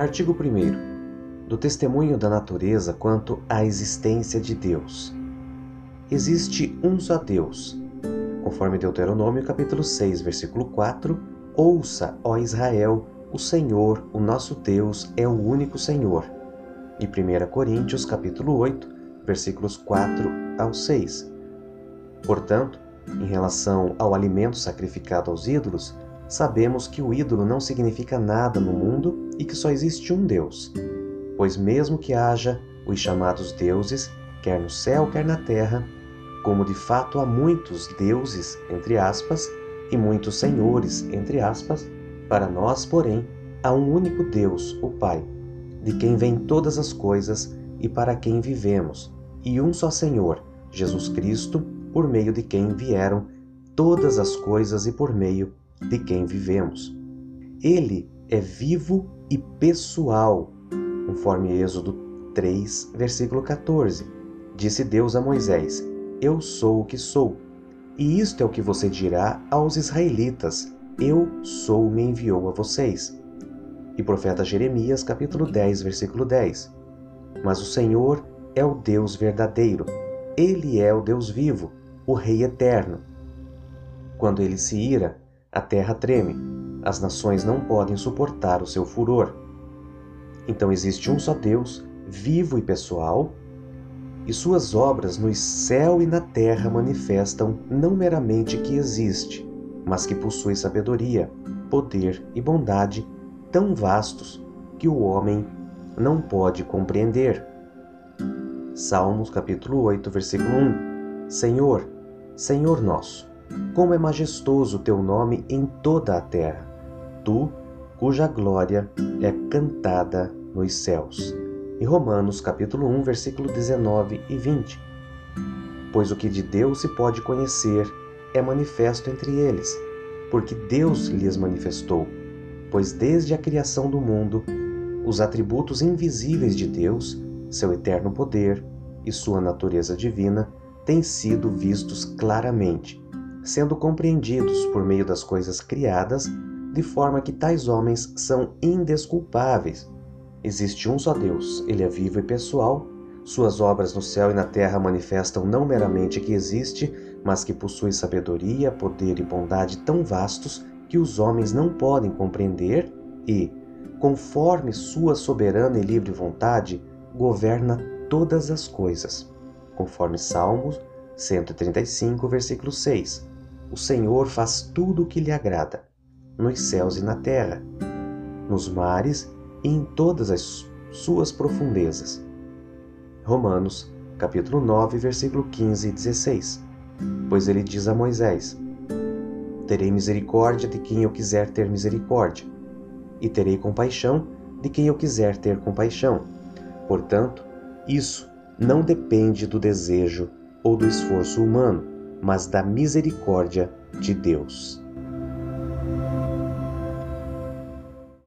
Artigo 1 do testemunho da natureza quanto à existência de Deus. Existe um só Deus. Conforme Deuteronômio capítulo 6, versículo 4, ouça, ó Israel, o Senhor, o nosso Deus, é o único Senhor. E 1 Coríntios capítulo 8, versículos 4 ao 6. Portanto, em relação ao alimento sacrificado aos ídolos, sabemos que o ídolo não significa nada no mundo e que só existe um Deus. Pois, mesmo que haja os chamados deuses, quer no céu, quer na terra, como de fato há muitos deuses, entre aspas, e muitos senhores, entre aspas, para nós, porém, há um único Deus, o Pai, de quem vêm todas as coisas e para quem vivemos, e um só Senhor, Jesus Cristo, por meio de quem vieram todas as coisas e por meio de quem vivemos. Ele é vivo e pessoal, conforme Êxodo 3, versículo 14. Disse Deus a Moisés: Eu sou o que sou. E isto é o que você dirá aos israelitas: Eu sou me enviou a vocês. E profeta Jeremias, capítulo 10, versículo 10. Mas o Senhor é o Deus verdadeiro. Ele é o Deus vivo, o Rei eterno. Quando ele se ira, a terra treme, as nações não podem suportar o seu furor. Então existe um só Deus, vivo e pessoal, e suas obras no céu e na terra manifestam não meramente que existe, mas que possui sabedoria, poder e bondade tão vastos que o homem não pode compreender. Salmos capítulo 8, versículo 1 Senhor, Senhor nosso, como é majestoso o teu nome em toda a terra, tu, cuja glória é cantada nos céus. E Romanos capítulo 1, versículo 19 e 20. Pois o que de Deus se pode conhecer é manifesto entre eles, porque Deus lhes manifestou. Pois desde a criação do mundo, os atributos invisíveis de Deus, seu eterno poder e sua natureza divina, têm sido vistos claramente sendo compreendidos por meio das coisas criadas, de forma que tais homens são indesculpáveis. Existe um só Deus, ele é vivo e pessoal. Suas obras no céu e na terra manifestam não meramente que existe, mas que possui sabedoria, poder e bondade tão vastos que os homens não podem compreender e, conforme sua soberana e livre vontade, governa todas as coisas. Conforme Salmos 135, versículo 6. O Senhor faz tudo o que lhe agrada, nos céus e na terra, nos mares e em todas as suas profundezas. Romanos, capítulo 9, versículo 15 e 16. Pois ele diz a Moisés: Terei misericórdia de quem eu quiser ter misericórdia, e terei compaixão de quem eu quiser ter compaixão. Portanto, isso não depende do desejo ou do esforço humano, mas da misericórdia de Deus.